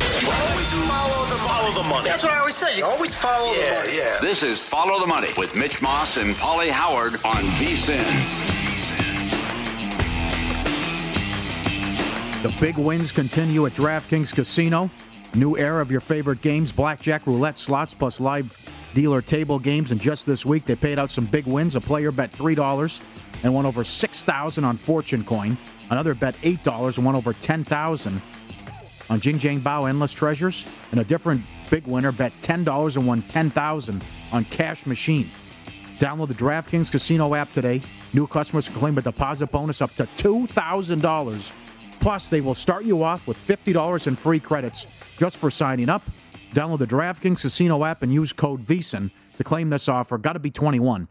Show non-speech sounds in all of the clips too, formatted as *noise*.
Always follow the, follow the money. That's what I always say. You always follow yeah, the money. Yeah. This is Follow the Money with Mitch Moss and Paulie Howard on VSIN. The big wins continue at DraftKings Casino. New era of your favorite games, blackjack, roulette, slots, plus live dealer table games. And just this week, they paid out some big wins. A player bet $3 and won over 6000 on Fortune Coin. Another bet $8 and won over 10000 on Jing Jang Bao Endless Treasures. And a different big winner bet $10 and won 10000 on Cash Machine. Download the DraftKings Casino app today. New customers can claim a deposit bonus up to $2,000. Plus, they will start you off with $50 in free credits just for signing up. Download the DraftKings Casino app and use code VSIN to claim this offer. Got to be 21.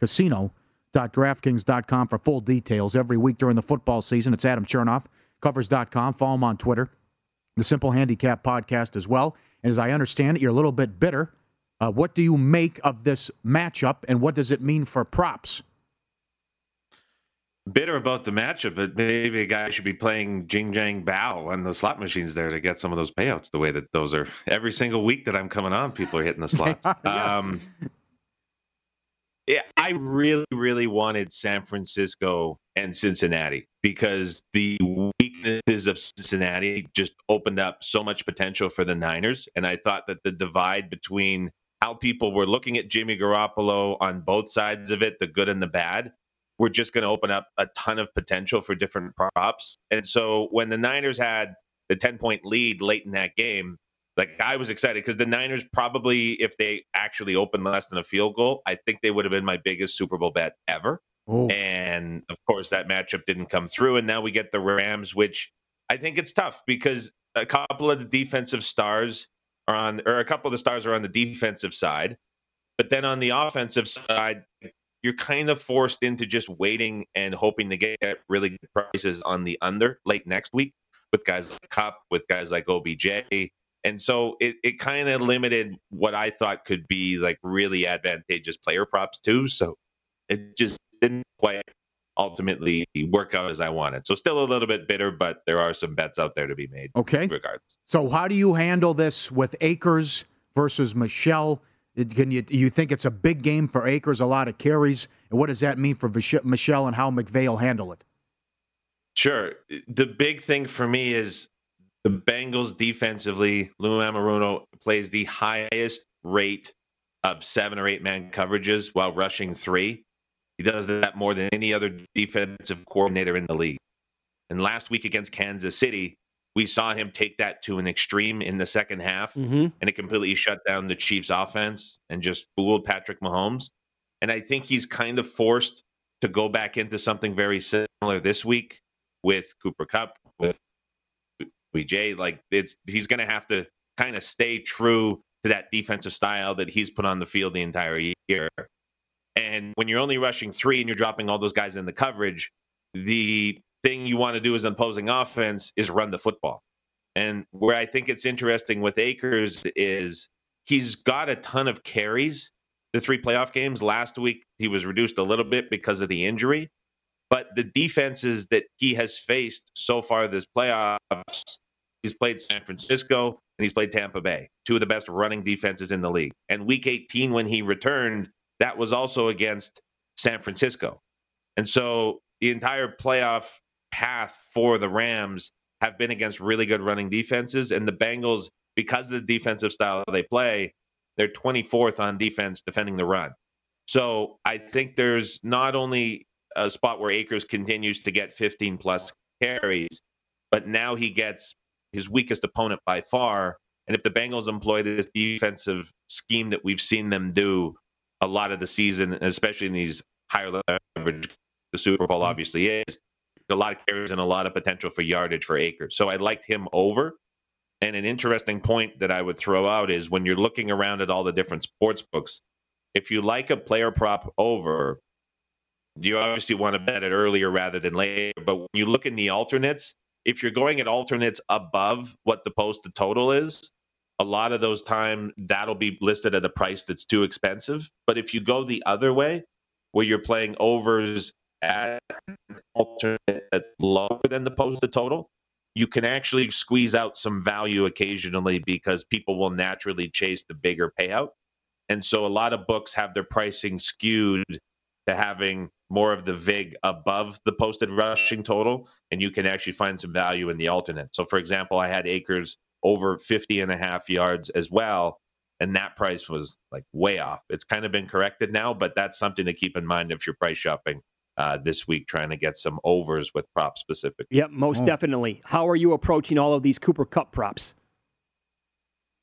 Casino.draftkings.com for full details. Every week during the football season, it's Adam Chernoff, covers.com. Follow him on Twitter. The Simple Handicap podcast as well. And as I understand it, you're a little bit bitter. Uh, what do you make of this matchup, and what does it mean for props? bitter about the matchup, but maybe a guy should be playing Jing Jang Bao on the slot machines there to get some of those payouts. The way that those are every single week that I'm coming on, people are hitting the *laughs* slots. yes. um, yeah, I really, really wanted San Francisco and Cincinnati because the weaknesses of Cincinnati just opened up so much potential for the Niners, and I thought that the divide between how people were looking at Jimmy Garoppolo on both sides of it, the good and the bad, we're just going to open up a ton of potential for different props. And so when the Niners had the 10 point lead late in that game, like I was excited because the Niners probably, if they actually opened less than a field goal, I think they would have been my biggest Super Bowl bet ever. Oh. And of course, that matchup didn't come through. And now we get the Rams, which I think it's tough because a couple of the defensive stars are on, or a couple of the stars are on the defensive side. But then on the offensive side, you're kind of forced into just waiting and hoping to get really good prices on the under late next week with guys like Kupp, with guys like OBJ. And so it, it kind of limited what I thought could be like really advantageous player props too. So it just didn't quite ultimately work out as I wanted. So still a little bit bitter, but there are some bets out there to be made. Okay. Regardless. So, how do you handle this with Akers versus Michel? Can you you think it's a big game for Akers, a lot of carries, and what does that mean for Michel and how McVay will handle it? Sure. The big thing for me is the Bengals defensively. Lou Anarumo plays the highest rate of seven or eight man coverages while rushing three. He does that more than any other defensive coordinator in the league. And last week against Kansas City, we saw him take that to an extreme in the second half, mm-hmm. and it completely shut down the Chiefs' offense and just fooled Patrick Mahomes. And I think he's kind of forced to go back into something very similar this week with Cooper Kupp, with BJ. Like it's he's going to have to kind of stay true to that defensive style that he's put on the field the entire year. And when you're only rushing three and you're dropping all those guys in the coverage, the thing you want to do as an opposing offense is run the football. And where I think it's interesting with Akers is he's got a ton of carries. The three playoff games last week, he was reduced a little bit because of the injury. But the defenses that he has faced so far this playoffs, he's played San Francisco and he's played Tampa Bay, two of the best running defenses in the league. And week 18, when he returned, that was also against San Francisco. And so the entire playoff path for the Rams have been against really good running defenses. And the Bengals, because of the defensive style they play, they're 24th on defense defending the run. So I think there's not only a spot where Akers continues to get 15 plus carries, but now he gets his weakest opponent by far. And if the Bengals employ this defensive scheme that we've seen them do a lot of the season, especially in these higher leverage, the Super Bowl mm-hmm. obviously is, a lot of carries and a lot of potential for yardage for Akers. So I liked him over. And an interesting point that I would throw out is when you're looking around at all the different sports books, if you like a player prop over, you obviously want to bet it earlier rather than later. But when you look in the alternates, if you're going at alternates above what the posted total is, a lot of those time that'll be listed at a price that's too expensive. But if you go the other way, where you're playing overs at alternate that's lower than the posted total, you can actually squeeze out some value occasionally because people will naturally chase the bigger payout. And so a lot of books have their pricing skewed to having more of the VIG above the posted rushing total, and you can actually find some value in the alternate. So, for example, I had Akers over 50 and a half yards as well, and that price was like way off. It's kind of been corrected now, but that's something to keep in mind if you're price shopping uh, this week trying to get some overs with prop specific. Yep, most oh. definitely. How are you approaching all of these Cooper Kupp props?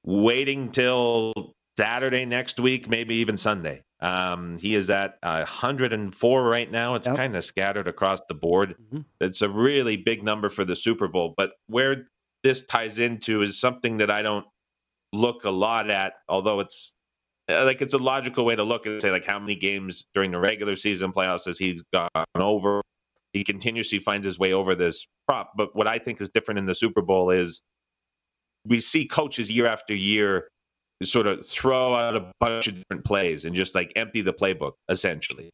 Waiting till Saturday next week, maybe even Sunday. Um, he is at uh, 104 right now. It's yep. kind of scattered across the board. Mm-hmm. It's a really big number for the Super Bowl. But where this ties into is something that I don't look a lot at, although it's uh, like it's a logical way to look and say like how many games during the regular season playoffs has he gone over? He continuously finds his way over this prop. But what I think is different in the Super Bowl is we see coaches year after year sort of throw out a bunch of different plays and just like empty the playbook essentially.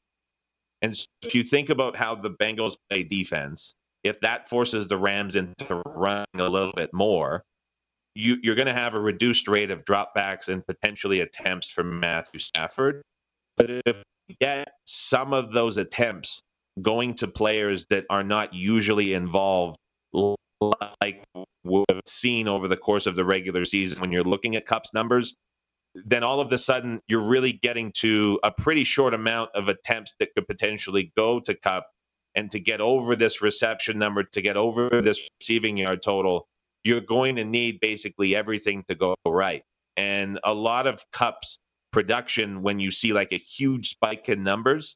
And so if you think about how the Bengals play defense, if that forces the Rams into running a little bit more, you, you're going to have a reduced rate of dropbacks and potentially attempts from Matthew Stafford. But if you get some of those attempts going to players that are not usually involved, like we've seen over the course of the regular season, when you're looking at Kupp's numbers, then all of a sudden you're really getting to a pretty short amount of attempts that could potentially go to Kupp. And to get over this reception number, to get over this receiving yard total, you're going to need basically everything to go right. And a lot of Kupp's production, when you see like a huge spike in numbers,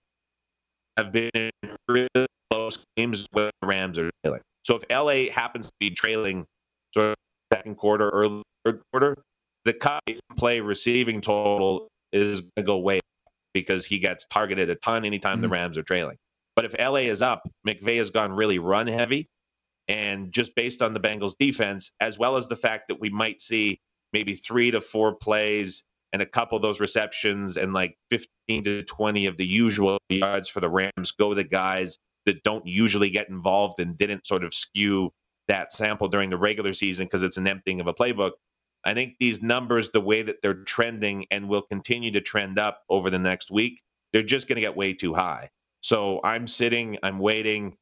have been really close games when the Rams are trailing. So if LA happens to be trailing sort of second quarter, early third quarter, the Kupp play receiving total is going to go way because he gets targeted a ton anytime mm-hmm. the Rams are trailing. But if LA is up, McVay has gone really run heavy. And just based on the Bengals defense, as well as the fact that we might see maybe three to four plays and a couple of those receptions and like 15 to 20 of the usual yards for the Rams go to the guys that don't usually get involved and didn't sort of skew that sample during the regular season because it's an emptying of a playbook. I think these numbers, the way that they're trending and will continue to trend up over the next week, they're just going to get way too high. So I'm sitting, I'm waiting.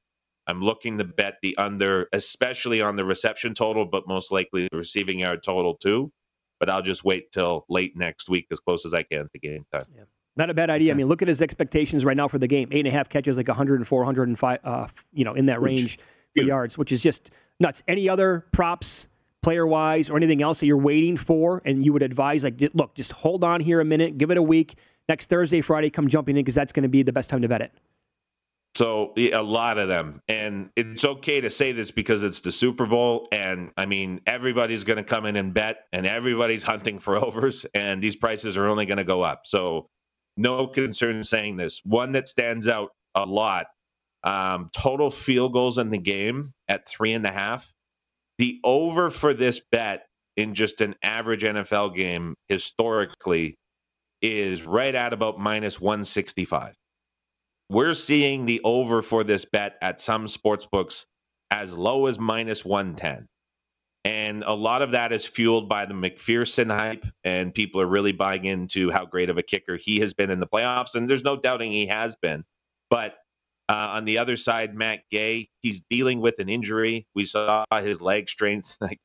I'm looking to bet the under, especially on the reception total, but most likely the receiving yard total too. But I'll just wait till late next week, as close as I can to game time. Yeah. Not a bad idea. I mean, look at his expectations right now for the game. Eight and a half catches, like 104, 105, uh, you know, in that range for yards, which is just nuts. Any other props, player wise, or anything else that you're waiting for, and you would advise, like, look, just hold on here a minute, give it a week. Next Thursday, Friday, come jumping in because that's going to be the best time to bet it. So a lot of them, and it's okay to say this because it's the Super Bowl, and I mean everybody's going to come in and bet, and everybody's hunting for *laughs* overs, and these prices are only going to go up. So no concern saying this. One that stands out a lot: um, total field goals in the game at three and a half. The over for this bet in just an average NFL game historically is right at about minus 165 we're seeing the over for this bet at some sports books as low as minus 110. And a lot of that is fueled by the McPherson hype, and people are really buying into how great of a kicker he has been in the playoffs. And there's no doubting he has been. But Uh, on the other side, Matt Gay, he's dealing with an injury. We saw his leg strength *laughs* like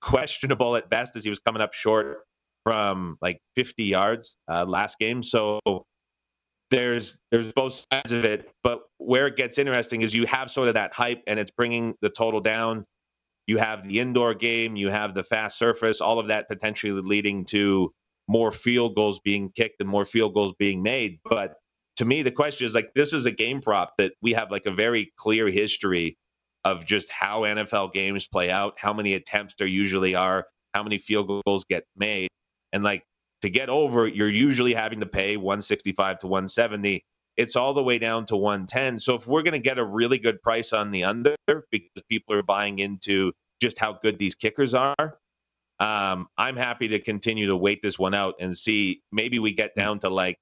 questionable at best as he was coming up short from like 50 yards uh, last game. So there's there's both sides of it, but where it gets interesting is you have sort of that hype and it's bringing the total down. You have the indoor game, you have the fast surface, all of that potentially leading to more field goals being kicked and more field goals being made. But to me, the question is like this is a game prop that we have like a very clear history of just how NFL games play out, how many attempts there usually are, how many field goals get made. And like to get over, you're usually having to pay 165 to 170. It's all the way down to 110. So if we're going to get a really good price on the under because people are buying into just how good these kickers are, um, I'm happy to continue to wait this one out and see. Maybe we get down to like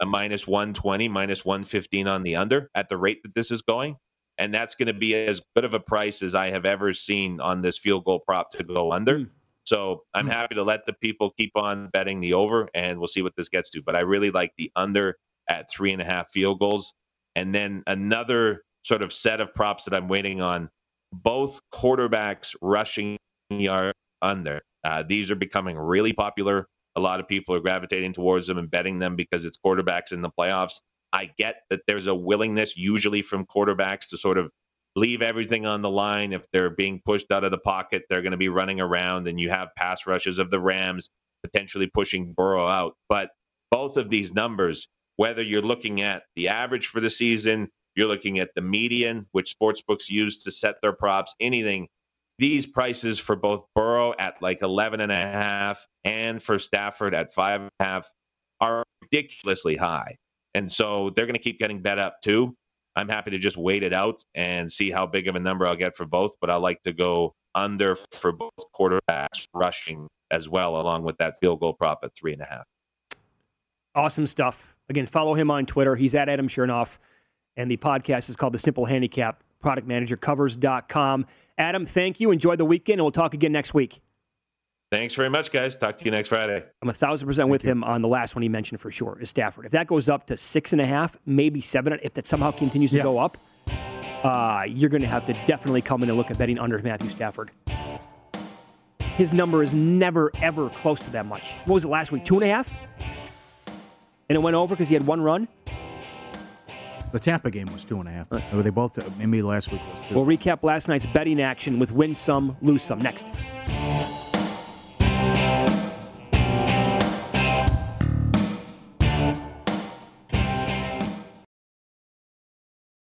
a minus 120, minus 115 on the under at the rate that this is going. And that's going to be as good of a price as I have ever seen on this field goal prop to go under. Mm. So I'm mm. happy to let the people keep on betting the over, and we'll see what this gets to. But I really like the under at three and a half field goals. And then another sort of set of props that I'm waiting on both quarterbacks rushing yard under. Uh, these are becoming really popular. A lot of people are gravitating towards them and betting them because it's quarterbacks in the playoffs. I get that there's a willingness usually from quarterbacks to sort of leave everything on the line. If they're being pushed out of the pocket, they're going to be running around, and you have pass rushes of the Rams potentially pushing Burrow out. But both of these numbers, whether you're looking at the average for the season, you're looking at the median, which sportsbooks use to set their props, anything. These prices for both Burrow at like 11 and a half and for Stafford at five and a half are ridiculously high. And so they're going to keep getting bet up too. I'm happy to just wait it out and see how big of a number I'll get for both, but I like to go under for both quarterbacks rushing as well, along with that field goal prop at three and a half. Awesome stuff. Again, follow him on Twitter. He's at Adam Chernoff, and the podcast is called The Simple Handicap. Product Manager Covers.com. Adam, thank you. Enjoy the weekend, and we'll talk again next week. Thanks very much, guys. Talk to you next Friday. I'm a thousand percent with him on the last one he mentioned for sure is Stafford. If that goes up to six and a half, maybe seven, if that somehow continues to yeah. go up, uh, you're going to have to definitely come in and look at betting under Matthew Stafford. His number is never, ever close to that much. What was it last week? Two and a half? And it went over because he had one run? The Tampa game was two and a half. Right. They both, maybe last week was two. We'll recap last night's betting action with win some, lose some next.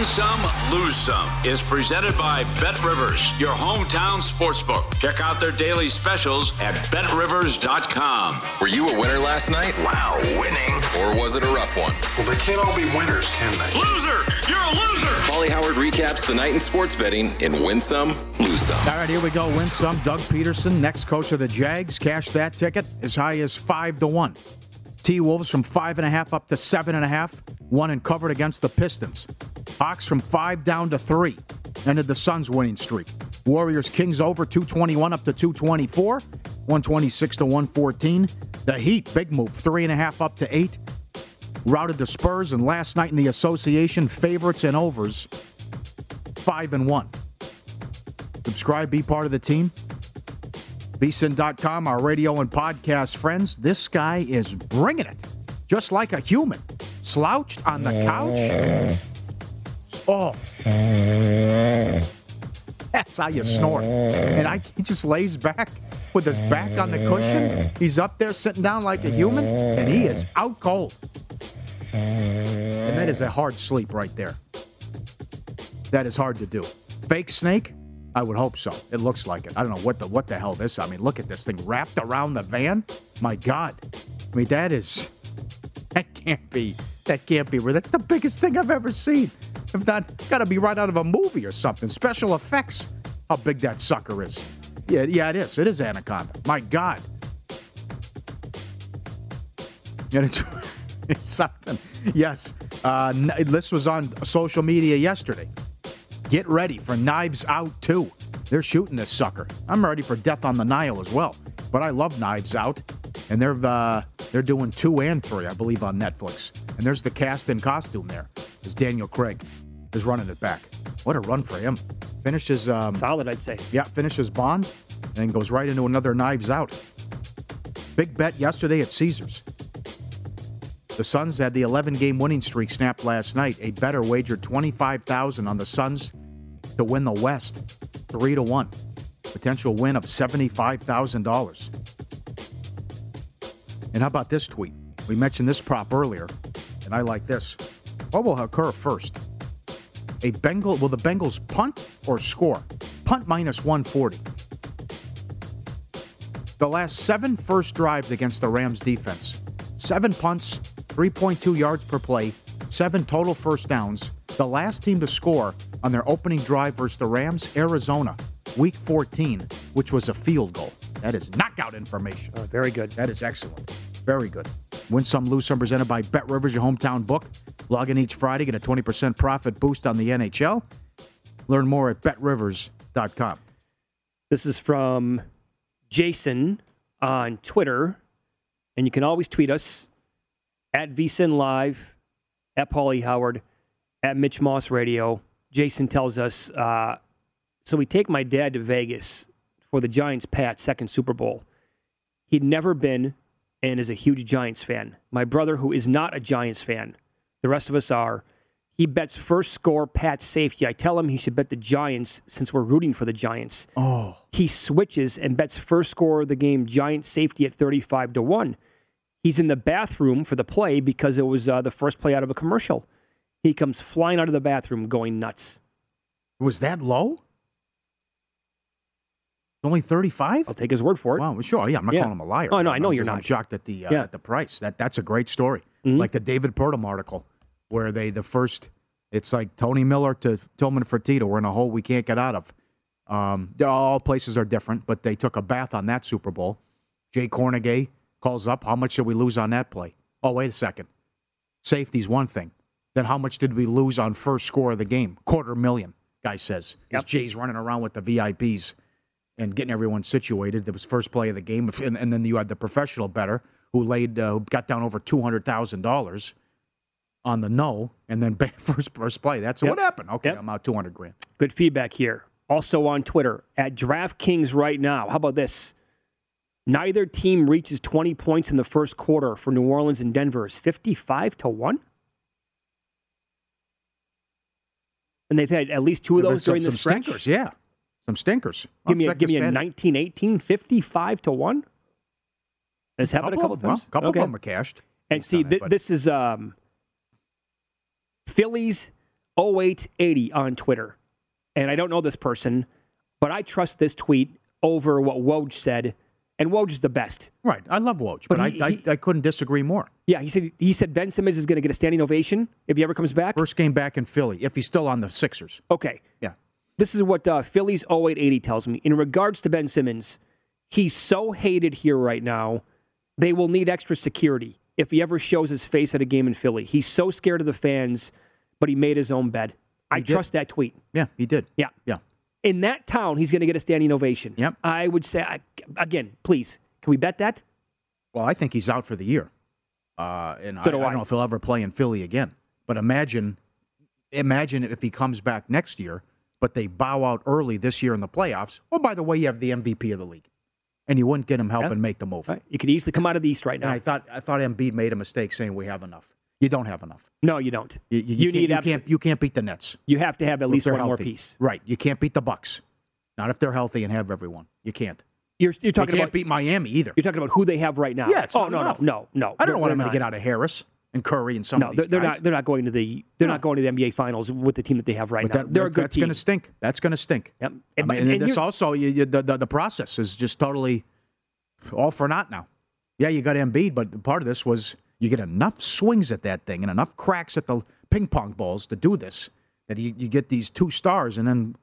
Win Some, Lose Some is presented by Bet Rivers, your hometown sportsbook. Check out their daily specials at betrivers.com. Were you a winner last night? Wow, winning. Or was it a rough one? Well, they can't all be winners, can they? Loser! You're a loser! Molly Howard recaps the night in sports betting in Win Some, Lose Some. All right, here we go. Win some. Doug Pederson, next coach of the Jags, cashed that ticket as high as five to one. T Wolves from five and a half up to seven and a half. Won and covered against the Pistons. Hawks from five down to three. Ended the Suns winning streak. Warriors Kings over 221 up to 224. 126 to 114. The Heat, big move, three and a half up to eight. Routed the Spurs, and last night in the association, favorites and overs, five and one. Subscribe, be part of the team. VSIN.com, our radio and podcast friends. This guy is bringing it, just like a human. Slouched on the couch. Oh. That's how you snore. And I, he just lays back with his back on the cushion. He's up there sitting down like a human, and he is out cold. And that is a hard sleep right there. That is hard to do. Fake snake? I would hope so. It looks like it. I don't know what the what the hell this. I mean, look at this thing wrapped around the van. My God. I mean, that is that can't be that can't be real. That's the biggest thing I've ever seen. If not, got to be right out of a movie or something. Special effects. How big that sucker is. Yeah, yeah, it is. It is anaconda. My God. Yeah, it's, *laughs* it's something. Yes. Uh, this was on social media yesterday. Get ready for Knives Out 2. They're shooting this sucker. I'm ready for Death on the Nile as well. But I love Knives Out, and they're uh, they're doing two and three, I believe, on Netflix. And there's the cast in costume there. Is Daniel Craig is running it back. What a run for him! Finishes um, solid, I'd say. Yeah, finishes Bond, and goes right into another Knives Out. Big bet yesterday at Caesars. The Suns had the 11 game winning streak snapped last night. A better wagered 25,000 on the Suns to win the West, 3 to 1. Potential win of $75,000. And how about this tweet? We mentioned this prop earlier, and I like this. What will occur first? A Bengal will the Bengals punt or score? Punt minus 140. The last seven first drives against the Rams defense. Seven punts, 3.2 yards per play, seven total first downs. The last team to score on their opening drive versus the Rams, Arizona, week 14, which was a field goal. That is knockout information. Oh, very good. That is excellent. Very good. Win some, lose some, presented by Bet Rivers, your hometown book. Log in each Friday, get a 20% profit boost on the NHL. Learn more at betrivers.com. This is from Jason on Twitter, and you can always tweet us at VSIN Live, at Paulie Howard, at Mitch Moss Radio. Jason tells us, uh, so we take my dad to Vegas for the Giants Pat second Super Bowl. He'd never been and is a huge Giants fan. My brother, who is not a Giants fan, the rest of us are. He bets first score, Pat safety. I tell him he should bet the Giants since we're rooting for the Giants. Oh. He switches and bets first score of the game, Giants safety at 35 to 1. He's in the bathroom for the play because it was uh, the first play out of a commercial. He comes flying out of the bathroom going nuts. Was that low? Only 35? I'll take his word for it. Wow, sure. Yeah, I'm not Yeah. calling him a liar. Oh, no, I I'm know just- you're I'm not. shocked at the uh, Yeah. at the price. That that's a great story. Mhm. Like the David Purdum article, where they the first. It's like Tony Miller to Tillman Fertitta. We're in a hole we can't get out of. Um, all places are different, but they took a bath on that Super Bowl. Jay Kornegay calls up. How much did we lose on that play? Oh, wait a second. Safety's one thing. Then how much did we lose on first score of the game? Quarter million. Guy says. As Jay's running around with the VIPs and getting everyone situated. That was first play of the game, and, and then you had the professional better who laid uh, got down over two hundred thousand dollars on the no, and then *laughs* first first play. That's Yep. what happened. Okay, Yep. I'm out two hundred grand. Good feedback here. Also on Twitter at DraftKings right now. How about this? Neither team reaches 20 points in the first quarter for New Orleans and Denver. Is 55 to 1? And they've had at least two of those some- during the stretch. stinkers, yeah, some stinkers. Give me, a, give me a stat. 1918, 55 to 1. Has happened a couple of well, times. a couple Okay. of them are cashed. And see, on it, this is um, Phillies 0880 on Twitter. And I don't know this person, but I trust this tweet over what Woj said. And Woj is the best. Right. I love Woj, but, But he- I, I, I couldn't disagree more. Yeah, he said he said Ben Simmons is going to get a standing ovation if he ever comes back. First game back in Philly, if he's still on the Sixers. Okay. Yeah. This is what uh, Phillies 0880 tells me. In regards to Ben Simmons, he's so hated here right now, they will need extra security if he ever shows his face at a game in Philly. He's so scared of the fans, but he made his own bed. I did. trust that tweet. Yeah, he did. Yeah. Yeah. In that town, he's going to get a standing ovation. Yep. I would say, I, again, please, can we bet that? Well, I think he's out for the year. Uh, and I, I do don't know if he'll ever play in Philly again. But imagine, imagine if he comes back next year, but they bow out early this year in the playoffs. Oh, by the way, you have the MVP of the league, and you wouldn't get him helping make the move. You could easily come out of the East right And now. I thought I thought Embiid made a mistake saying we have enough. You don't have enough. no, you don't. You, you, You need you abso- can't you can't beat the Nets. You have to have at least one more piece. Right. You can't beat the Bucks. Not if they're healthy and have everyone. You can't. You're, you're You talking can't about beat Miami either. You're talking about who they have right now. Yeah, it's oh not no, no, no, no. I don't They're- want they're him to get out of Harris and Curry and some No, of they're, guys. not. They're not going to the. They're not going to the NBA Finals with the team that they have right But now. that, they're a good that's going to stink. That's going to stink. Yep. I And- mean, and and this also you, you, the, the the process is just totally all for naught now. Yeah, you got Embiid, but part of this was you get enough swings at that thing and enough cracks at the ping pong balls to do this that you, you get these two stars, and then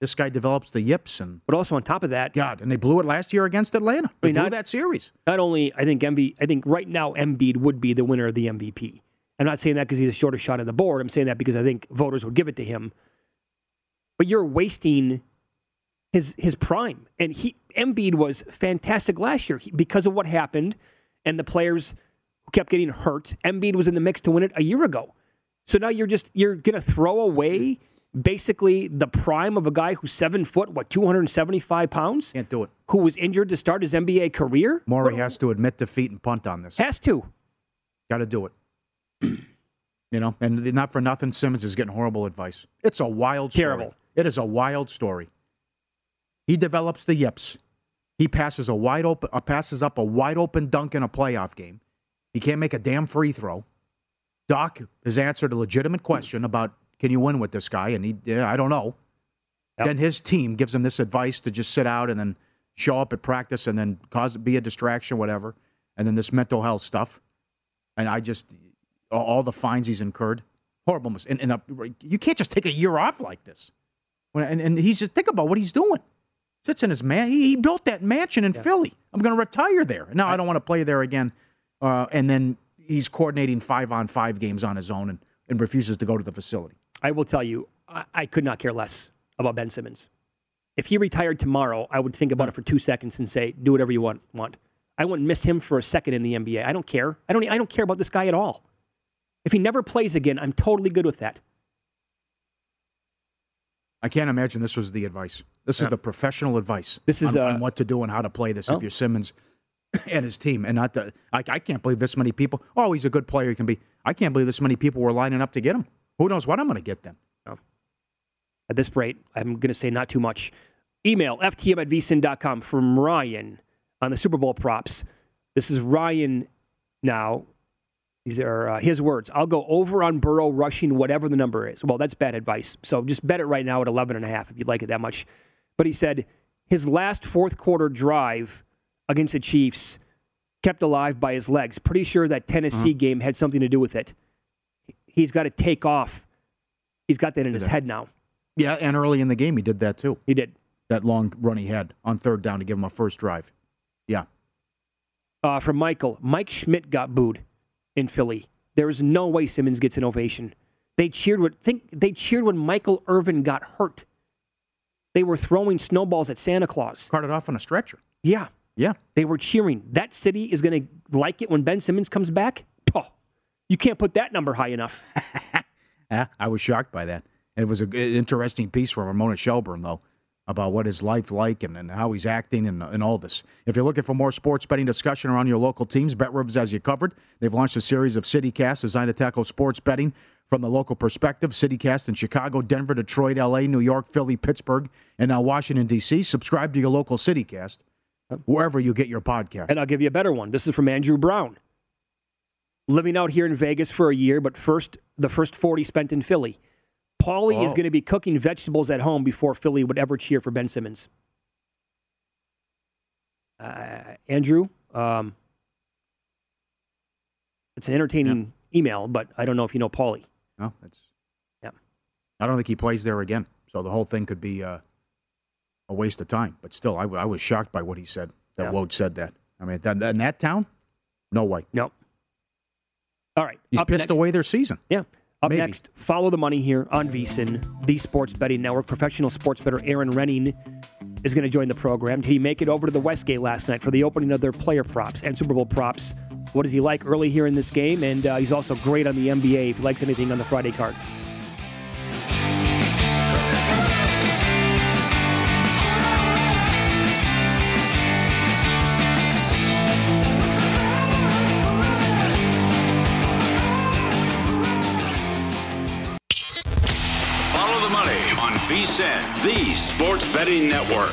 this guy develops the yips and But also on top of that, God, and they blew it last year against Atlanta. They I mean, blew not- that series. not only I think Embiid, I think right now Embiid would be the winner of the MVP. I'm not saying that because he's the shortest shot on the board. I'm saying that because I think voters would give it to him. But you're wasting his his prime, and he Embiid was fantastic last year he, because of what happened and the players who kept getting hurt. Embiid was in the mix to win it a year ago. So now you're just you're gonna throw away basically the prime of a guy who's seven foot, what 275 pounds, Can't do it. who was injured to start his NBA career. Morey has to admit defeat and punt on this. Has to. Got to do it. *clears throat* you know, and not for nothing, Simmons is getting horrible advice. It's a wild story. Terrible. It is a wild story. He develops the yips. He passes a wide open, uh, passes up a wide open dunk in a playoff game. He can't make a damn free throw. Doc has answered a legitimate question about can you win with this guy, and he, yeah, I don't know. Then his team gives him this advice to just sit out and then show up at practice and then cause be a distraction, whatever, and then this mental health stuff. And I just all- the fines he's incurred, horrible. mis- And, and uh, you can't just take a year off like this. When, and, and he's just think about what he's doing. Sits in his man. He, he built that mansion in Philly. I'm going to retire there. No, I don't want to play there again. Uh, and then he's coordinating five on five games on his own and, and refuses to go to the facility. I will tell you, I, I could not care less about Ben Simmons. If he retired tomorrow, I would think about it for two seconds and say, "Do whatever you want." Want. I wouldn't miss him for a second in the NBA. I don't care. I don't. I don't care about this guy at all. If he never plays again, I'm totally good with that. I can't imagine this was the advice. This Yeah. is the professional advice. This is, on, uh, on what to do and how to play this Oh. if you're Simmons *coughs* and his team, and not the. I, I can't believe this many people. Oh, he's a good player. He can be. I can't believe this many people were lining up to get him. Who knows what I'm going to get then? At this rate, I'm going to say not too much. Email ftm at vsin.com from Ryan on the Super Bowl props. This is Ryan now. These are uh, his words. I'll go over on Burrow rushing whatever the number is. Well, that's bad advice. So just bet it right now at 11 and a half if you'd like it that much. But he said his last fourth quarter drive against the Chiefs kept alive by his legs. Pretty sure that Tennessee Uh-huh. game had something to do with it. He's got to take off. He's got that in his head now. Yeah, and early in the game he did that too. He did. That long run he had on third down to give him a first drive. Yeah. uh, from Michael. Mike Schmidt got booed in Philly. There is no way Simmons gets an ovation. They cheered when think they cheered when Michael Irvin got hurt. They were throwing snowballs at Santa Claus. Carted off on a stretcher. Yeah, Yeah. they were cheering. That city is going to like it when Ben Simmons comes back. You can't put that number high enough. *laughs* Yeah, I was shocked by that. It was a g- interesting piece from Ramona Shelburne, though, about what his life like and, and how he's acting and, and all this. If you're looking for more sports betting discussion around your local teams, Bet Rivers has you covered. They've launched a series of CityCasts designed to tackle sports betting from the local perspective. CityCast in Chicago, Denver, Detroit, L.A., New York, Philly, Pittsburgh, and now Washington, D.C. Subscribe to your local CityCast wherever you get your podcast. And I'll give you a better one. This is from Andrew Brown. Living out here in Vegas for a year, but first the first 40 spent in Philly. Paulie is Oh. going to be cooking vegetables at home before Philly would ever cheer for Ben Simmons. Uh, Andrew, um, it's an entertaining email, but I don't know if you know Paulie. No, that's. Yeah. I don't think he plays there again. So the whole thing could be uh, a waste of time. But still, I, I was shocked by what he said. That Yeah. Woj said that. I mean, that, in that town, no way. No. All right. He's pissed next- away their season. Yeah. Up Maybe. next, follow the money here on VSIN, the Sports Betting Network. Professional sports bettor Aaron Renning is going to join the program. Did he make it over to the Westgate last night for the opening of their player props and Super Bowl props? What is he like early here in this game? And uh, he's also great on the NBA if he likes anything on the Friday card. Sports Betting Network.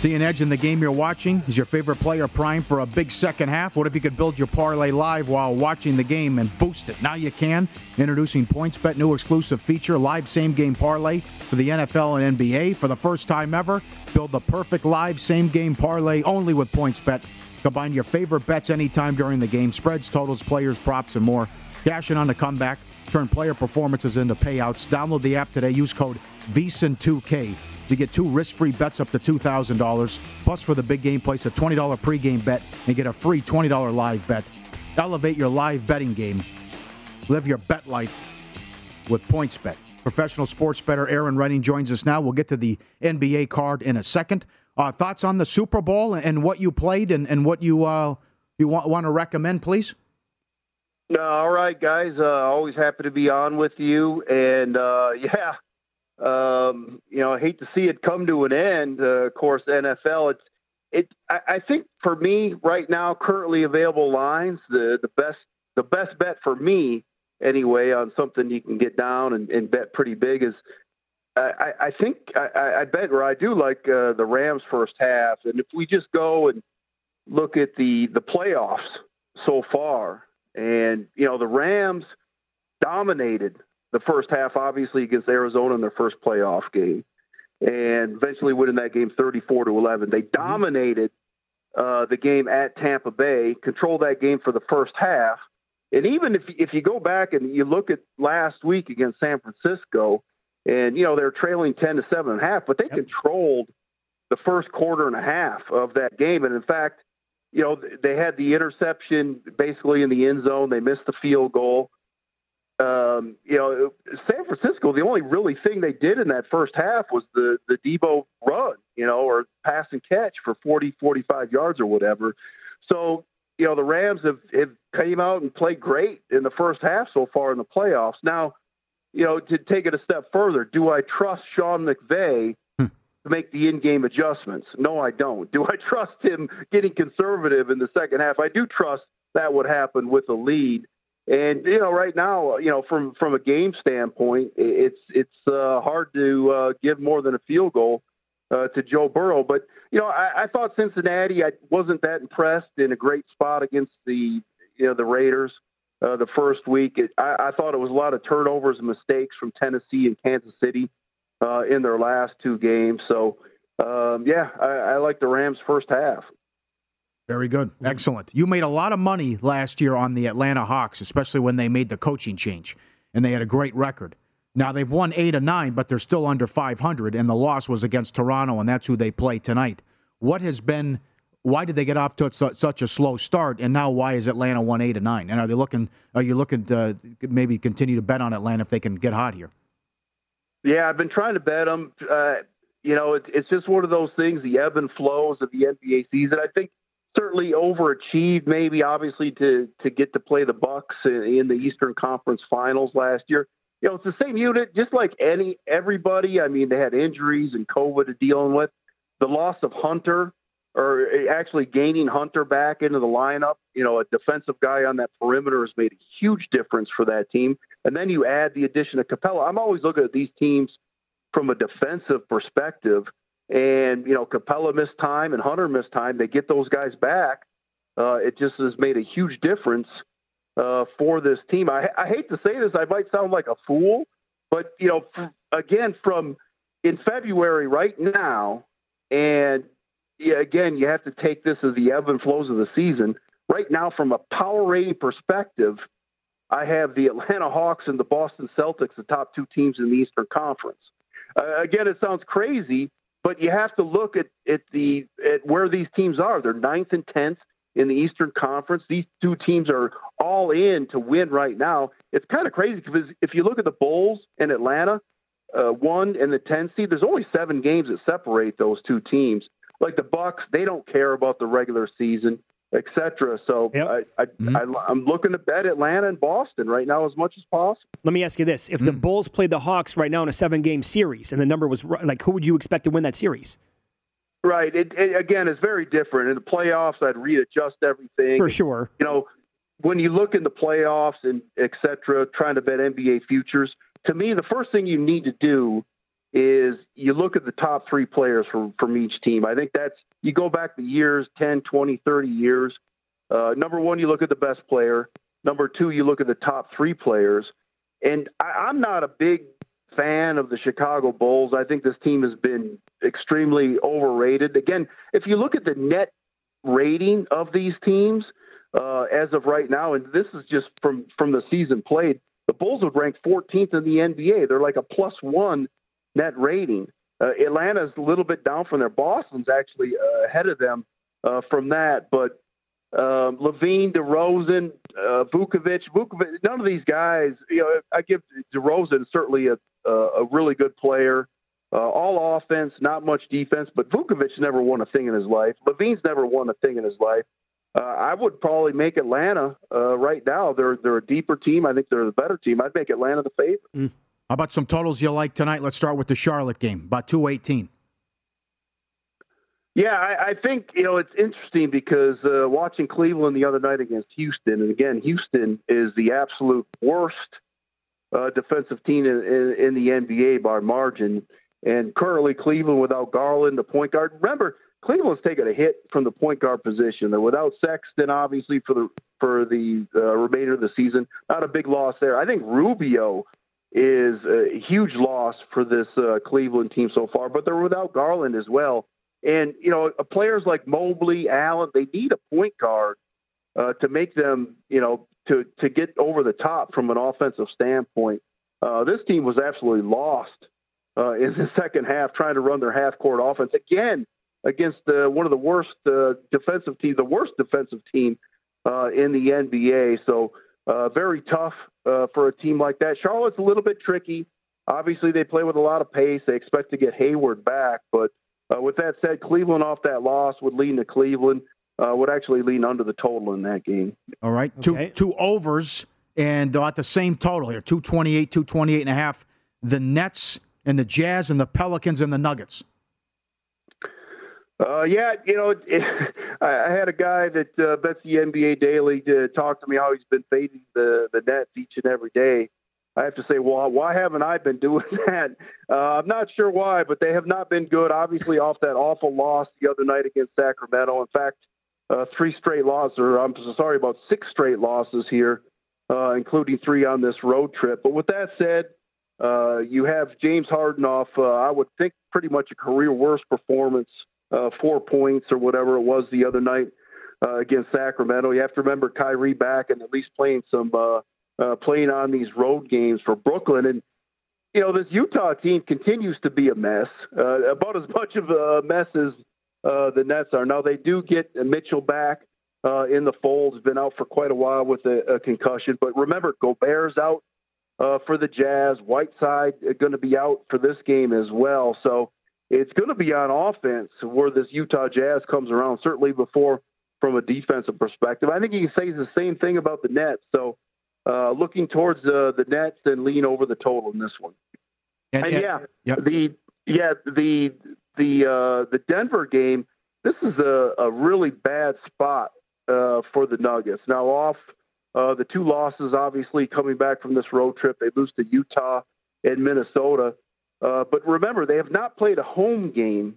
See an edge in the game you're watching? Is your favorite player primed for a big second half? What if you could build your parlay live while watching the game and boost it? Now you can. Introducing PointsBet new exclusive feature, live same game parlay for the NFL and NBA. For the first time ever, build the perfect live same game parlay only with PointsBet. Combine your favorite bets anytime during the game, spreads, totals, players, props, and more. Cash in on the comeback. Turn player performances into payouts. Download the app today. Use code VSIN2K to get two risk-free bets up to $2,000. Plus, for the big game, place a $20 pregame bet and get a free $20 live bet. Elevate your live betting game. Live your bet life with PointsBet. Professional sports bettor Aaron Redding joins us now. We'll get to the NBA card in a second. Uh, thoughts on the Super Bowl and what you played and, and what you uh, you want, want to recommend, please? No, all right, guys. Uh, always happy to be on with you. And uh, *laughs* yeah, um, you know, I hate to see it come to an end. Uh, of course, NFL. It's it. I, I think for me right now, currently available lines, the the best the best bet for me anyway on something you can get down and, and bet pretty big is. I, I think I, I bet, or I do like uh, the Rams first half, and if we just go and look at the the playoffs so far, and you know the Rams dominated the first half, obviously against Arizona in their first playoff game, and eventually winning that game thirty-four to eleven. They dominated uh, the game at Tampa Bay, controlled that game for the first half, and even if if you go back and you look at last week against San Francisco, and you know they're trailing ten to seven and a half, but they controlled the first quarter and a half of that game, and in fact you know, they had the interception basically in the end zone. They missed the field goal. Um, you know, San Francisco, the only really thing they did in that first half was the, the Deebo run, you know, or pass and catch for 40, 45 yards or whatever. So, you know, the Rams have, have came out and played great in the first half so far in the playoffs. Now, you know, to take it a step further, do I trust Sean McVay to make the in-game adjustments. No, I don't. Do I *laughs* trust him getting conservative in the second half? I do trust that would happen with a lead. And you know, right now, you know, from from a game standpoint, it's it's uh, hard to uh, give more than a field goal uh, to Joe Burrow. But you know, I, I thought Cincinnati. I wasn't that impressed in a great spot against the you know the Raiders uh, the first week. It, I, I thought it was a lot of turnovers and mistakes from Tennessee and Kansas City uh, in their last two games. So, um, yeah, I, I like the Rams first half. Very good. Excellent. You made a lot of money last year on the Atlanta Hawks, especially when they made the coaching change, and they had a great record. Now they've won eight or nine, but they're still under 500, and the loss was against Toronto, and that's who they play tonight. What has been? Why did they get off to such a slow start, and now why is Atlanta one eight or nine? And are they looking? Are you looking to maybe continue to bet on Atlanta if they can get hot here? Yeah, I've been trying to bet them. Uh, you know, it, it's just one of those things, the ebb and flows of the NBA season. I think certainly overachieved, maybe obviously to to get to play the Bucks in, in the Eastern Conference Finals last year. You know, it's the same unit, just like any everybody. I mean, they had injuries and COVID to dealing with. The loss of Hunter, or actually gaining Hunter back into the lineup. You know, a defensive guy on that perimeter has made a huge difference for that team. And then you add the addition of Capela. I'm always looking at these teams from a defensive perspective. And, you know, Capela missed time and Hunter missed time. They get those guys back. Uh, it just has made a huge difference uh, for this team. I, I hate to say this, I might sound like a fool, but you know, f- again, from in February right now, and yeah, again, you have to take this as the ebb and flows of the season. Right now, from a power rating perspective, I have the Atlanta Hawks and the Boston Celtics, the top two teams in the Eastern Conference. Uh, again, it sounds crazy, but you have to look at, at the at where these teams are. They're ninth and tenth in the Eastern Conference. These two teams are all in to win right now. It's kind of crazy because if you look at the Bulls and Atlanta, uh, one and the 10 seed, there's only seven games that separate those two teams. Like the Bucks, they don't care about the regular season, etc. So yep. I, I, mm-hmm. I, am looking to bet Atlanta and Boston right now as much as possible. Let me ask you this: If mm-hmm. the mm. Bulls played the Hawks right now in a seven-game series, and the number was like, who would you expect to win that series? Right. It, it, again, it's very different. In the playoffs, I'd readjust everything. For sure. You know, when you look in the playoffs and et cetera, trying to bet NBA futures, to me, the first thing you need to do is you look at the top three players from, from each team. I think that's, you go back the years, 10, 20, 30 years. Uh, number one, you look at the best player. Number two, you look at the top three players. And I, I'm not a big fan of the Chicago Bulls. I think this team has been extremely overrated. Again, if you look at the net rating of these teams uh, as of right now, and this is just from from the season played, the Bulls would rank 14th in the NBA. They're like a plus one net rating. Uh, Atlanta's a little bit down from there. Boston's actually uh, ahead of them uh, from that, but um, LaVine, DeRozan, uh, Vucevic, Vucevic, none of these guys. You know, I give DeRozan certainly a a really good player. Uh, all offense, not much defense, but Vucevic never won a thing in his life. LaVine's never won a thing in his life. Uh, I would probably make Atlanta uh, right now. They're they're a deeper team. I think they're the better team. I'd make Atlanta the favorite. Mm. How about some totals you like tonight? Let's start with the Charlotte game, about two eighteen. Yeah, I, I think you know it's interesting because uh, watching Cleveland the other night against Houston, and again, Houston is the absolute worst uh, defensive team in, in, in, the NBA by margin. And currently, Cleveland without Garland, the point guard. Remember, Cleveland's taking a hit from the point guard position. They're without Sexton, obviously, for the for the uh, remainder of the season. Not a big loss there. I think Rubio is a huge loss for this uh, Cleveland team so far, but they're without Garland as well. And you know, players like Mobley, Allen, they need a point guard uh, to make them, you know, to to get over the top from an offensive standpoint. Uh, this team was absolutely lost uh, in the *laughs* second half, trying to run their half court offense again against uh, one of the worst uh, defensive teams, the worst defensive team uh, in the NBA. So uh, very tough for a team like that. Charlotte's a little bit tricky. Obviously, they play with a lot of pace. They expect to get Hayward back, but with that said, Cleveland off that loss would lean to Cleveland uh, would actually lean under the total in that game. All right, okay. two two overs and at the same total here, 228, 228 and a half. The Nets and the Jazz and the Pelicans and the Nuggets. Uh, yeah, you know, it, I had a guy that uh, bets the NBA daily to talk to me how he's been fading the the Nets each and every day. I have to say, well, why haven't I been *laughs* doing that? Uh, I'm not sure why, but they have not been good. Obviously, off that awful loss the other night against Sacramento. In fact, uh, three straight losses, or I'm sorry, about six straight losses here, uh, including three on this road trip. But with that said, uh, you have James Harden off, uh, I would think, pretty much a career worst performance, uh, four points or whatever it was the other night uh, against Sacramento. You have to remember Kyrie back and at least playing some playing on these road games for Brooklyn and. You know, this Utah team continues to be a mess, about as *laughs* much of a mess as uh, the Nets are. Now they do get Mitchell back uh, in the fold. Has been out for quite a while with a, a concussion, but remember Gobert's out uh, for the Jazz. Whiteside going to be out for this game as well. So it's going to be on offense where this Utah Jazz comes around. Certainly before from a defensive perspective. I think you can say the same thing about the Nets. So uh, looking towards uh, the Nets and lean over the total in this one. And, and, and yeah, yep. the yeah the the uh, the Denver game, this is a, a really bad spot uh, for the Nuggets. Now, off uh, the two losses, obviously coming back from this road trip, they lose to Utah and Minnesota. Uh, but remember, they have not played a home game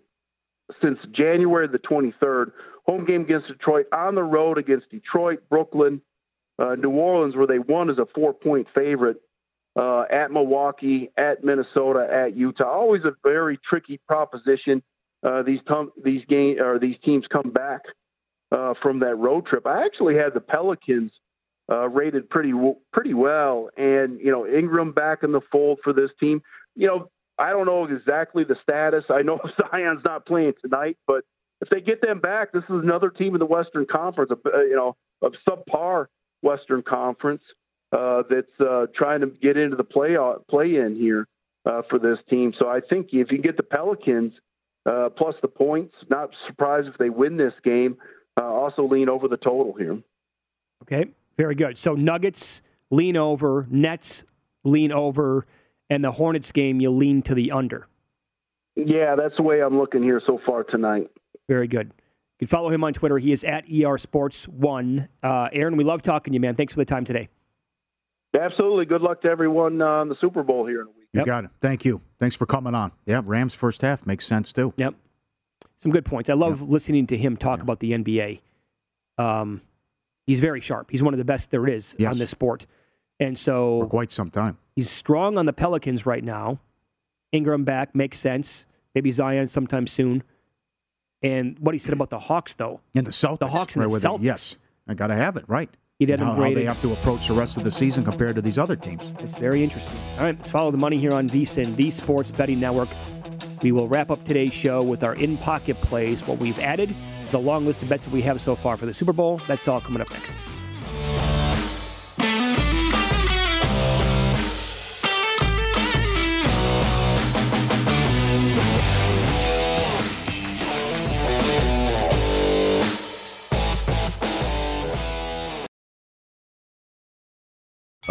since January the 23rd. Home game against Detroit, on the road against Detroit, Brooklyn, uh, New Orleans, where they won as a four point favorite uh, at Milwaukee, at Minnesota, at Utah. Always a very tricky proposition. Uh, these tom- these game or these teams come back uh, from that road trip. I actually had the Pelicans rated pretty w- pretty well, and you know Ingram back in the fold for this team. You know I don't know exactly the status. I know *laughs* Zion's not playing tonight, but if they get them back, this is another team in the Western Conference, uh, you know, of subpar Western Conference uh, that's uh, trying to get into the play uh, play in here uh, for this team. So I think if you get the Pelicans uh, plus the points, not surprised if they win this game. also lean over the total here. Okay, very good. So Nuggets lean over, Nets lean over, and the Hornets game you lean to the under. Yeah, that's the way I'm looking here so far tonight. Very good. You can follow him on Twitter. He is at ER Sports One. Uh, Aaron, we love talking to you, man. Thanks for the time today. Absolutely. Good luck to everyone uh, on the Super Bowl here in a week. You yep. got it. Thank you. Thanks for coming on. Yeah, Rams first half makes sense too. Yep. Some good points. I love yep. listening to him talk yep. about the NBA. Um, he's very sharp. He's one of the best there is yes. on this sport. And so for quite some time. He's strong on the Pelicans right now. Ingram back makes sense. Maybe Zion sometime soon. And what he said about the Hawks, though, and the Celtics, the Hawks and right the Celtics. It. Yes, I got to have it right. He did how, how they have to approach the rest of the season compared to these other teams. It's very interesting. All right, let's follow the money here on VSIN, the Sports Betting Network. We will wrap up today's show with our in pocket plays, what we've added, the long list of bets that we have so far for the Super Bowl. That's all coming up next.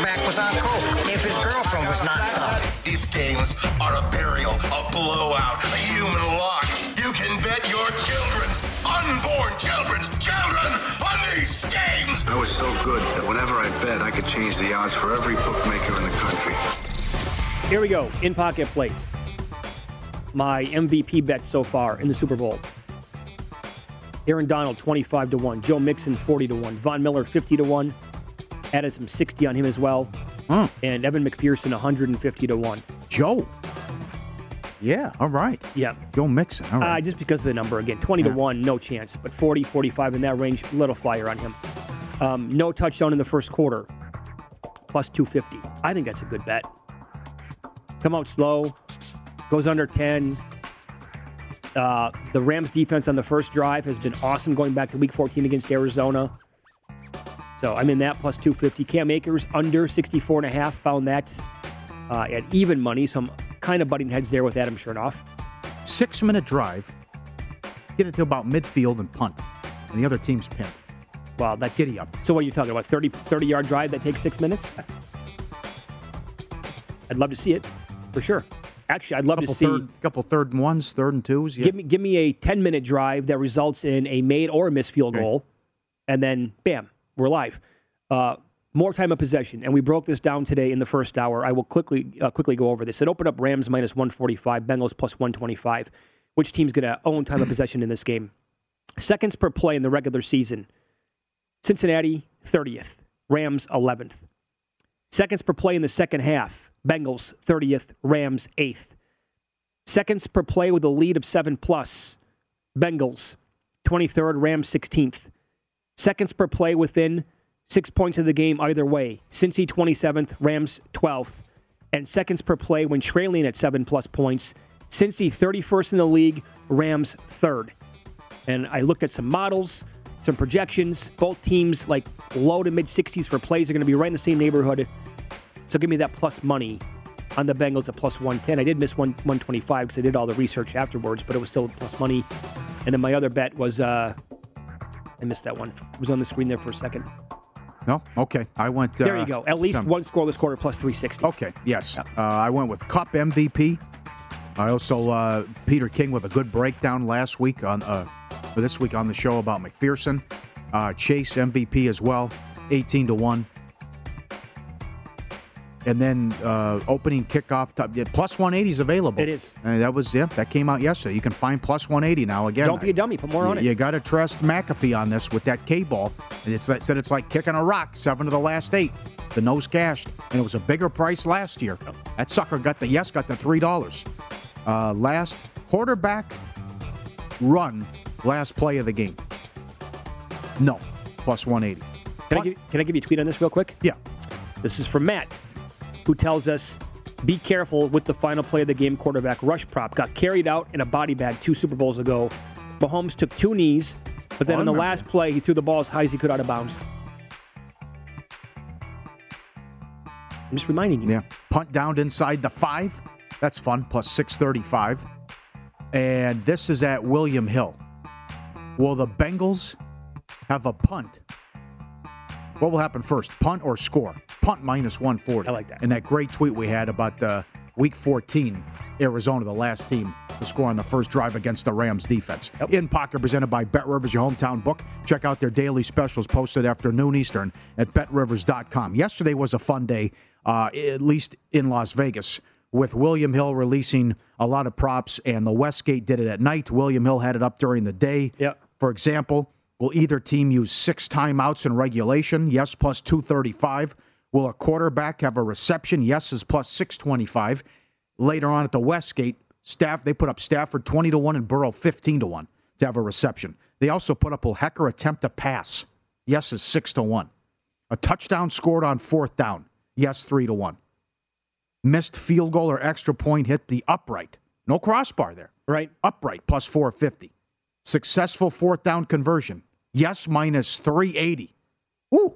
Was on coke if his girlfriend was not. Uh, these games are a burial, a blowout, a human lock. You can bet your children's unborn children's children on these games. I was so good that whenever I bet, I could change the odds for every bookmaker in the country. Here we go. In pocket place. My MVP bet so far in the Super Bowl. Aaron Donald 25 to 1, Joe Mixon 40 to 1, Von Miller 50 to 1, added some 60 on him as well. Hmm. And Evan McPherson 150 to 1. Joe. Yeah, all right. Yeah. Joe Mixon. All right. Uh, just because of the number again. 20 yeah. to 1, no chance. But 40, 45 in that range, little flyer on him. Um, no touchdown in the first quarter. plus 250. I think that's a good bet. Come out slow, goes under 10. Uh, the Rams defense on the first drive has been awesome going back to week 14 against Arizona. So I'm in that plus 250. Cam Akers under 64 and a half. Found that uh, at even money. So I'm kind of butting heads there with Adam Chernoff. Six minute drive. Get it to about midfield and punt. And the other team's pinned. Wow, that's Giddy up. So what are you talking about? 30, 30 yard drive that takes six minutes? I'd love to see it for sure. Actually, I'd love to see. third, couple third and ones, third and twos. Yeah. Give me give me a 10 minute drive that results in a made or a missed field goal, and then bam, we're live. Uh, more time of possession, and we broke this down today in the first hour. I will quickly uh, quickly go over this. It opened up Rams minus 145, Bengals plus 125. Which team's going to own time of possession in this game? Seconds per play in the regular season. Cincinnati 30th, Rams 11th. Seconds per play in the second half. Bengals 30th, Rams 8th. Seconds per play with a lead of 7 plus. Bengals 23rd, Rams 16th. Seconds per play within 6 points of the game either way. Cincy 27th, Rams 12th. And seconds per play when trailing at 7 plus points. Cincy 31st in the league, Rams 3rd. And I looked at some models, some projections. Both teams like low to mid 60s for plays are going to be right in the same neighborhood. So give me that plus money on the Bengals at plus 110. I did miss one, 125 because I did all the research afterwards, but it was still plus money. And then my other bet was uh, I missed that one. It was on the screen there for a second. No, okay. I went. There uh, you go. At least some- one scoreless quarter plus 360. Okay, yes. Uh, I went with Kupp MVP. I also uh, Peter King with a good breakdown last week on uh, for this week on the show about McPherson. Uh, Chase MVP as well, eighteen to one. And then uh, opening kickoff top, yeah, plus one eighty is available. It is. And that was yeah, that came out yesterday. You can find plus one eighty now again. Don't be a dummy. Put more on it. You got to trust McAfee on this with that K ball. And it's it said it's like kicking a rock. Seven of the last eight. The nose cashed, and it was a bigger price last year. That sucker got the yes, got the three dollars. Uh, last quarterback run, last play of the game. No, plus one eighty. Can I, give, can I give you a tweet on this real quick? Yeah. This is from Matt, who tells us be careful with the final play of the game quarterback rush prop. Got carried out in a body bag two Super Bowls ago. Mahomes took two knees, but then on the last play, he threw the ball as high as he could out of bounds. I'm just reminding you. Yeah. Punt down inside the five. That's fun. Plus 635. And this is at William Hill. Will the Bengals have a punt? What will happen first? Punt or score? Punt minus 140. I like that. And that great tweet we had about the week 14, Arizona, the last team to score on the first drive against the Rams defense. In pocket presented by Bet Rivers, your hometown book. Check out their daily specials posted after noon Eastern at betrivers.com. Yesterday was a fun day, uh, at least in Las Vegas, with William Hill releasing a lot of props, and the Westgate did it at night. William Hill had it up during the day. Yeah. For example, will either team use six timeouts in regulation? Yes, plus 235. Will a quarterback have a reception? Yes, is plus 625. Later on at the Westgate, staff they put up Stafford 20 to 1 and Burrow 15 to 1 to have a reception. They also put up will Hekker attempt a pass? Yes, is 6 to 1. A touchdown scored on fourth down? Yes, 3 to 1. Missed field goal or extra point hit the upright. No crossbar there. Right. Upright plus 450. Successful fourth down conversion. Yes, minus 380. Ooh.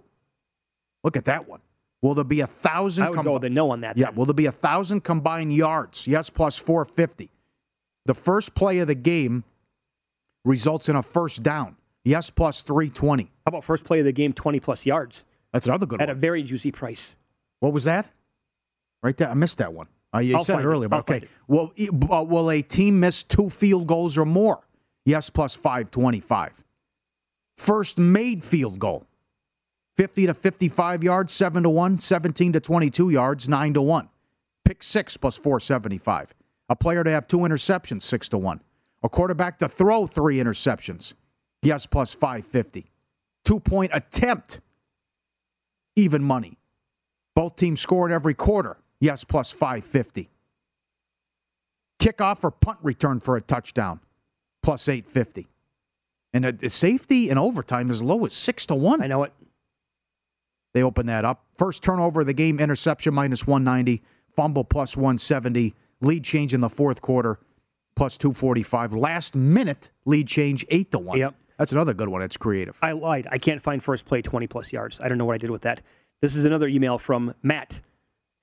Look at that one. Will there be a thousand? I would go with a no on that. Yeah. Will there be a thousand combined yards? Yes, plus 450. The first play of the game results in a first down. Yes, plus 320. How about first play of the game, 20 plus yards That's another good at one. At a very juicy price? What was that? Right there. I missed that one. Uh, you I'll said it earlier, but I'll okay. find it. Will, e- uh, will a team miss two field goals or more? Yes, plus 525. First made field goal. 50 to 55 yards, 7 to 1. 17 to 22 yards, 9 to 1. Pick six plus 475. A player to have two interceptions, 6 to 1. A quarterback to throw three interceptions. Yes, plus 550. Two point attempt, even money. Both teams scored every quarter. Yes, plus 550. Kickoff or punt return for a touchdown, plus 850. And uh, a, a safety in overtime is low as 6 to 1. I know it. They open that up. First turnover of the game, interception minus 190, fumble plus 170, lead change in the fourth quarter plus 245. Last minute lead change 8 to 1. Yep. That's another good one. It's creative. I lied. I can't find first play 20 plus yards. I don't know what I did with that. This is another email from Matt.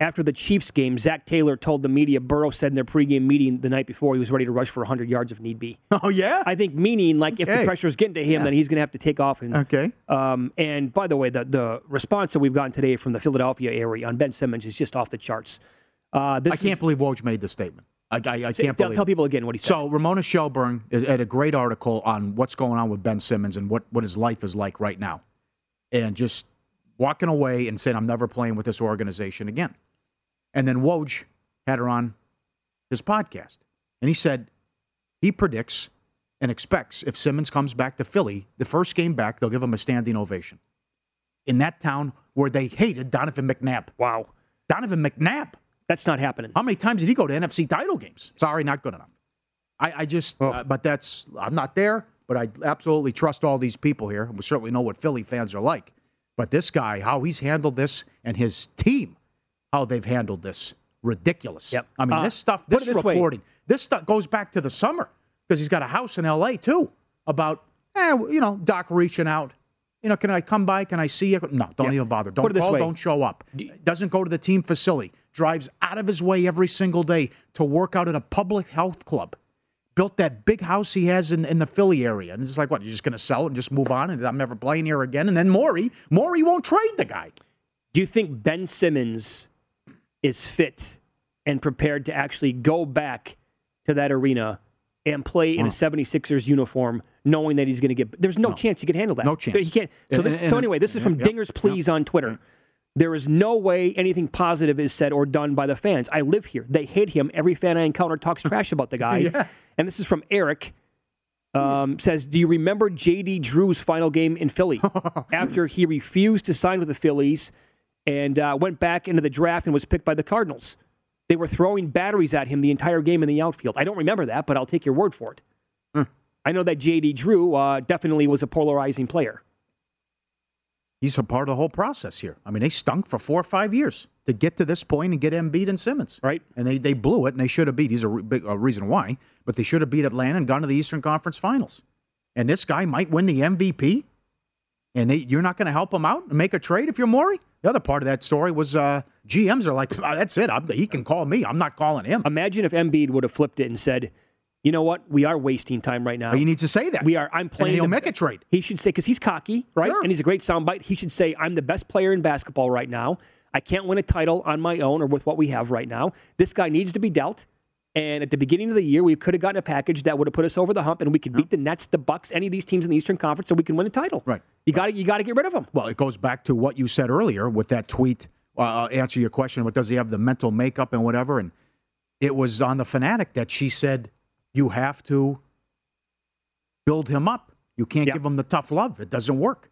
After the Chiefs game, Zac Taylor told the media Burrow said in their pregame meeting the night before he was ready to rush for 100 yards if need be. *laughs* Oh, yeah? I think meaning like if the pressure is getting to him, Yeah. then he's going to have to take off. And, Okay. Um, and by the way, the, the response that we've gotten today from the Philadelphia area on Ben Simmons is just off the charts. Uh, this I can't is, believe Woj made the statement. I, I, I can't tell- believe tell people again what he said. So Ramona Shelburne is- had a great article on what's going on with Ben Simmons and what, what his life is like right now. And just walking away and saying, I'm never playing with this organization again. And then Woj had her on his podcast. And he said he predicts and expects if Simmons comes back to Philly, the first game back, they'll give him a standing ovation. In that town where they hated Donovan McNabb. Wow. Donovan McNabb. That's not happening. How many times did he go to NFC title games? Sorry, not good enough. I, I just, Oh. uh, but that's, I'm not there, but I absolutely trust all these people here. We certainly know what Philly fans are like. But this guy, how he's handled this and his team, how they've handled this, ridiculous. Yep. I mean, Uh, this stuff, this, this way. reporting, this stuff goes back to the summer because he's got a house in L.A. too about, eh, you know, Doc reaching out. You know, can I come by? Can I see you? No, don't Yeah. even bother. Don't call. Don't show up. Doesn't go to the team facility. Drives out of his way every single day to work out at a public health club. Built that big house he has in, in the Philly area. And it's like, what, you're just going to sell it and just move on and I'm never playing here again? And then Morey, Morey won't trade the guy. Do you think Ben Simmons is fit and prepared to actually go back to that arena and play in a 76ers uniform knowing that he's going to get there's no, chance he can handle that. No chance. He can't. So this and- so anyway, this is from yeah, Dingers Please on Twitter. There is no way anything positive is said or done by the fans. I live here. They hate him. Every fan I encounter talks trash about the *laughs* guy. And this is from Eric. Um, says, do you remember J.D. Drew's final game in Philly *laughs* after he refused to sign with the Phillies and uh, went back into the draft and was picked by the Cardinals? They were throwing batteries at him the entire game in the outfield. I don't remember that, but I'll take your word for it. Hmm. I know that J.D. Drew uh, definitely was a polarizing player. He's a part of the whole process here. I mean, they stunk for four or five years to get to this point and get Embiid and Simmons. Right. And they, they blew it, and they should have beat. He's a re- big a reason why, but they should have beat Atlanta and gone to the Eastern Conference Finals. And this guy might win the MVP, and they, you're not going to help him out and make a trade if you're Morey. The other part of that story was uh, GMs are like, "Ah, that's it. I'm, he can call me. I'm not calling him. Imagine if Embiid would have flipped it and said, "You know what? We are wasting time right now. But he needs to say that. We are. I'm And playing. he'll the- make a trade. He should say because he's cocky, right? Sure. And he's a great soundbite. He should say, "I'm the best player in basketball right now. I can't win a title on my own or with what we have right now. This guy needs to be dealt." And at the beginning of the year, we could have gotten a package that would have put us over the hump, and we could beat the Nets, the Bucks, any of these teams in the Eastern Conference, so we can win a title. Right. You got to you got to get rid of them. Well, it goes back to what you said earlier with that tweet. Uh, answer your question. What does he have the mental makeup and whatever? And it was on the fanatic that she said you have to build him up. You can't Yeah. give him the tough love. It doesn't work.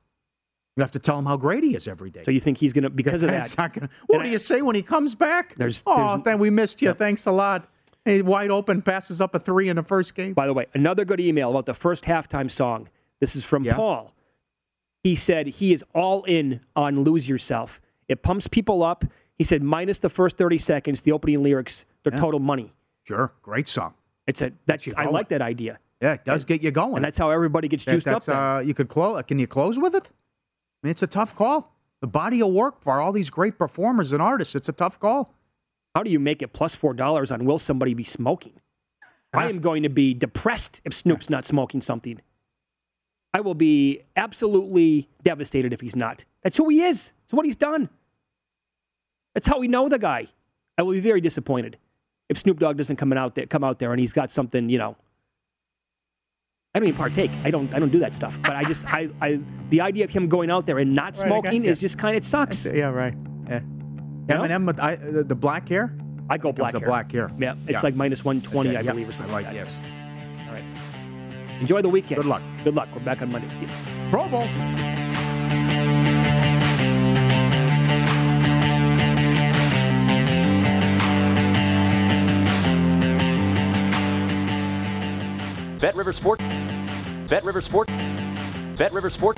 You have to tell him how great he is every day. So you think he's gonna because of *laughs* that? not gonna- what do you say when he comes back? There's- oh, there's- then we missed you. Thanks a lot. Wide open, passes up a three in the first game. By the way, another good email about the first halftime song. This is from Yeah. Paul. He said he is all in on Lose Yourself. It pumps people up. He said minus the first 30 seconds, the opening lyrics, they're Yeah. total money. Sure, great song. It's a that's I like that idea. Yeah, it does get you going. And that's how everybody gets That- juiced up. Uh, you could close. Can you close with it? I mean, it's a tough call. The body of work for all these great performers and artists. It's a tough call. How do you make it plus four dollars on will somebody be smoking? I am going to be depressed if Snoop's not smoking something. I will be absolutely devastated if he's not. That's who he is. It's what he's done. That's how we know the guy. I will be very disappointed if Snoop Dogg doesn't come out there, come out there, and he's got something. You know, I don't even partake. I don't. I don't do that stuff. But I just, I, I, the idea of him going out there and not Right, smoking is just kind of it sucks. Yeah, right. Yeah. Eminem, with I, the, the black hair. I go black a hair. black hair. Yeah, it's Yeah. like minus one twenty, Okay, I yeah, believe, or something I like that. yes. All right. Enjoy the weekend. Good luck. Good luck. We're back on Monday. See you. Pro Bowl. Bet River Sport. Bet River Sport. Bet River Sport.